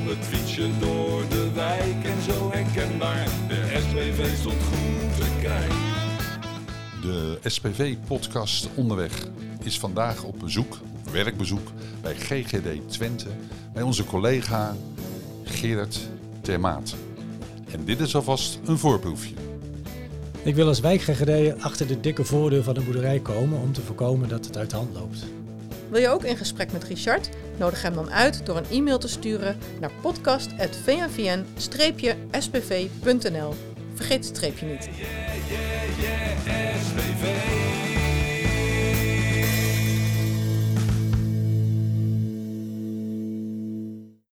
op het fietsje door de wijk en zo herkenbaar. De SPV stond goed te kijken. De SPV-podcast Onderweg is vandaag op bezoek, werkbezoek, bij GGD Twente, bij onze collega Gerard Termaat. En dit is alvast een voorproefje. Ik wil als wijkGGD achter de dikke voordeur van de boerderij komen om te voorkomen dat het uit de hand loopt. Wil je ook in gesprek met Richard? Nodig hem dan uit door een e-mail te sturen naar podcast.vnvn-spv.nl. Vergeet het streepje niet.